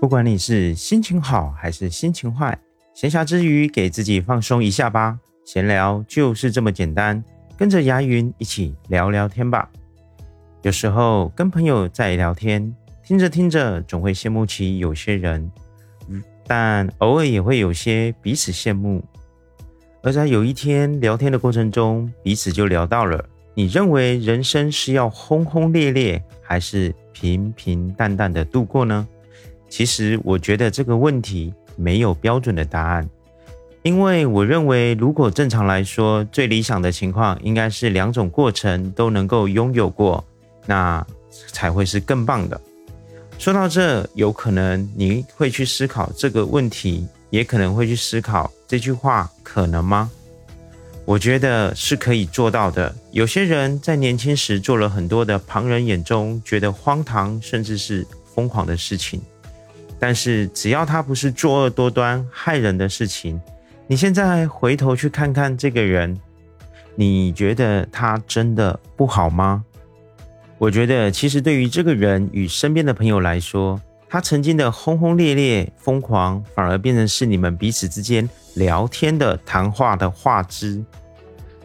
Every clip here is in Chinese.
不管你是心情好还是心情坏，闲暇之余给自己放松一下吧。闲聊就是这么简单，跟着牙云一起聊聊天吧。有时候跟朋友在聊天，听着听着总会羡慕起有些人，但偶尔也会有些彼此羡慕。而在有一天聊天的过程中，彼此就聊到了：你认为人生是要轰轰烈烈，还是平平淡淡的度过呢？其实我觉得这个问题没有标准的答案，因为我认为，如果正常来说，最理想的情况应该是两种过程都能够拥有过，那才会是更棒的。说到这，有可能你会去思考这个问题。也可能会去思考这句话可能吗？我觉得是可以做到的。有些人在年轻时做了很多的旁人眼中觉得荒唐甚至是疯狂的事情，但是只要他不是作恶多端害人的事情，你现在回头去看看这个人，你觉得他真的不好吗？我觉得其实对于这个人与身边的朋友来说。他曾经的轰轰烈烈、疯狂，反而变成是你们彼此之间聊天的谈话的话之。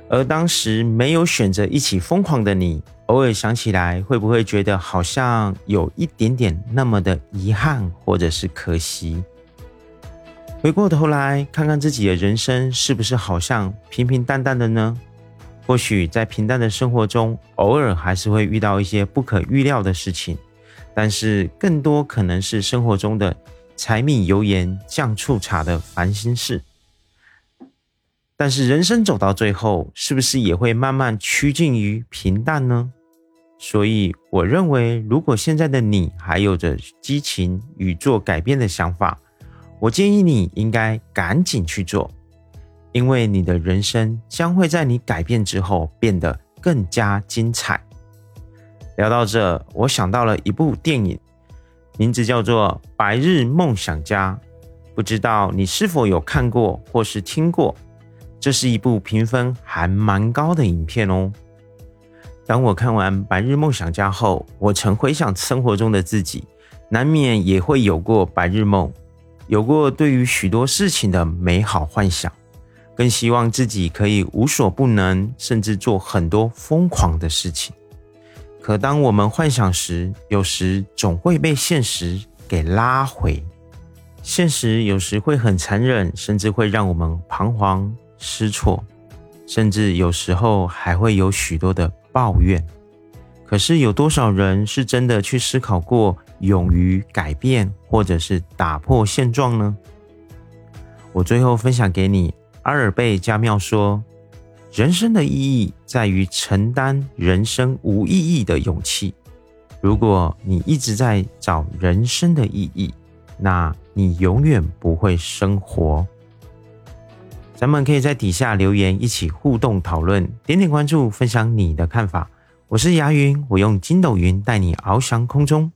而当时没有选择一起疯狂的你，偶尔想起来，会不会觉得好像有一点点那么的遗憾，或者是可惜？回过头来看看自己的人生，是不是好像平平淡淡的呢？或许在平淡的生活中，偶尔还是会遇到一些不可预料的事情。但是更多可能是生活中的柴米油盐酱醋茶的烦心事。但是人生走到最后，是不是也会慢慢趋近于平淡呢？所以我认为，如果现在的你还有着激情与做改变的想法，我建议你应该赶紧去做，因为你的人生将会在你改变之后变得更加精彩。聊到这，我想到了一部电影，名字叫做《白日梦想家》，不知道你是否有看过或是听过？这是一部评分还蛮高的影片哦。当我看完《白日梦想家》后，我曾回想生活中的自己，难免也会有过白日梦，有过对于许多事情的美好幻想，更希望自己可以无所不能，甚至做很多疯狂的事情。可当我们幻想时，有时总会被现实给拉回。现实有时会很残忍，甚至会让我们彷徨失措，甚至有时候还会有许多的抱怨。可是有多少人是真的去思考过，勇于改变或者是打破现状呢？我最后分享给你，阿尔贝加缪说。人生的意义在于承担人生无意义的勇气。如果你一直在找人生的意义，那你永远不会生活。咱们可以在底下留言，一起互动讨论，点点关注，分享你的看法。我是牙云，我用筋斗云带你翱翔空中。